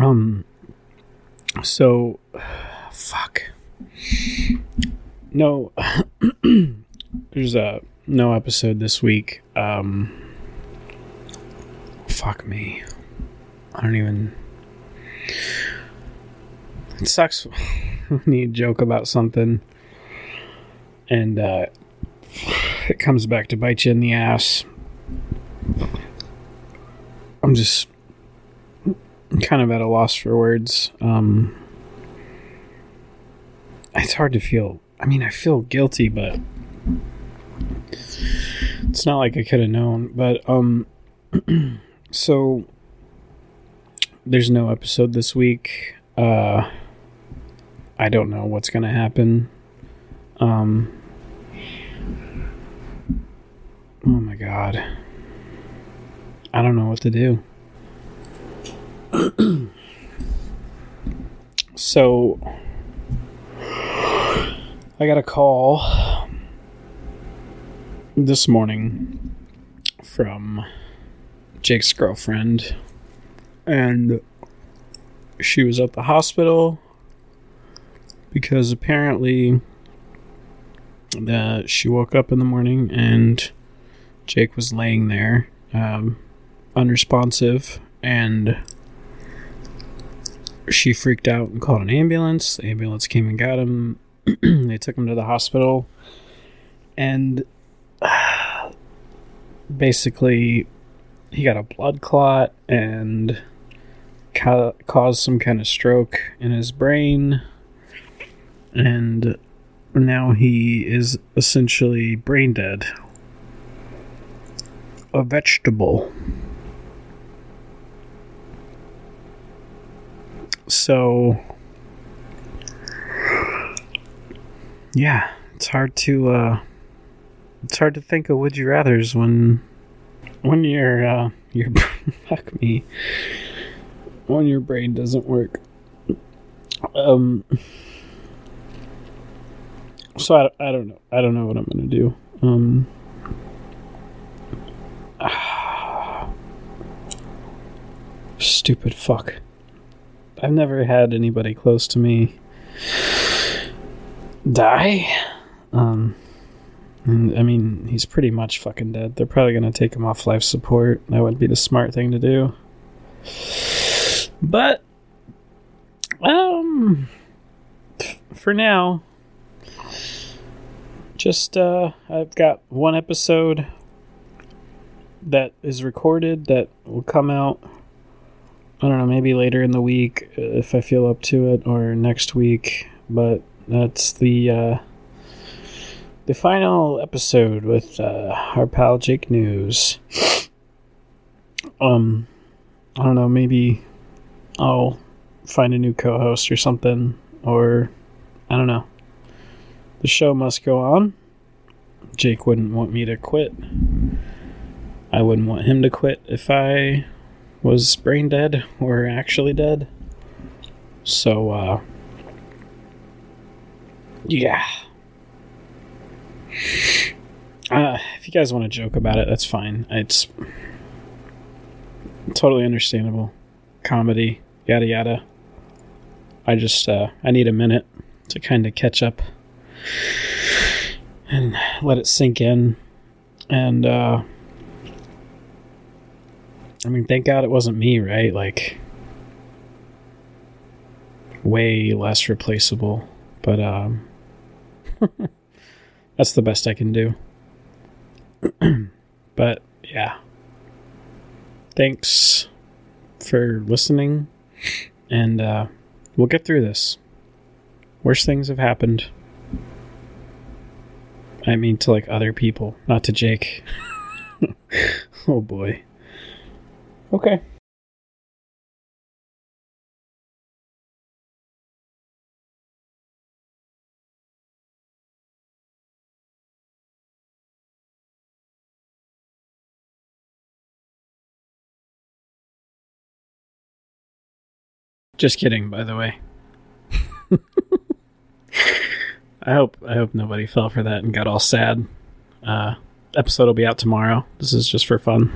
Um. So, fuck. No, there's a no episode this week. Um. Fuck me. I don't even. It sucks when you joke about something and uh, it comes back to bite you in the ass. I'm just kind of at a loss for words. Um, it's hard to feel. I mean, I feel guilty, but it's not like I could have known. But um, so there's no episode this week. Uh, I don't know what's gonna happen. Um, oh my god. I don't know what to do. so I got a call this morning from Jake's girlfriend and she was at the hospital because apparently that she woke up in the morning and Jake was laying there um, unresponsive and she freaked out and called an ambulance. The ambulance came and got him. they took him to the hospital and basically he got a blood clot and ca- caused some kind of stroke in his brain and now he is essentially brain dead. A vegetable. So, yeah, it's hard to uh, it's hard to think of would you rather's when when your uh, your fuck me when your brain doesn't work. Um so I, I don't know. I don't know what I'm gonna do. Um, stupid fuck. I've never had anybody close to me die. Um, and, I mean, he's pretty much fucking dead. They're probably gonna take him off life support. That would be the smart thing to do. But, um, for now, just uh I've got one episode that is recorded that will come out I don't know, maybe later in the week if I feel up to it or next week, but that's the uh the final episode with uh our pal Jake News. Um I don't know, maybe I'll find a new co-host or something or I don't know. The show must go on. Jake wouldn't want me to quit. I wouldn't want him to quit if I was brain dead or actually dead. So, uh, yeah. Uh, if you guys want to joke about it, that's fine. It's totally understandable. Comedy, yada yada. I just, uh, I need a minute to kind of catch up and let it sink in. And uh I mean, thank God it wasn't me, right? Like way less replaceable, but um that's the best I can do. but yeah. Thanks for listening and uh we'll get through this. Worst things have happened. I mean to like other people, not to Jake. oh boy. Okay. Just kidding, by the way. I hope I hope nobody fell for that and got all sad. Uh, episode will be out tomorrow. This is just for fun.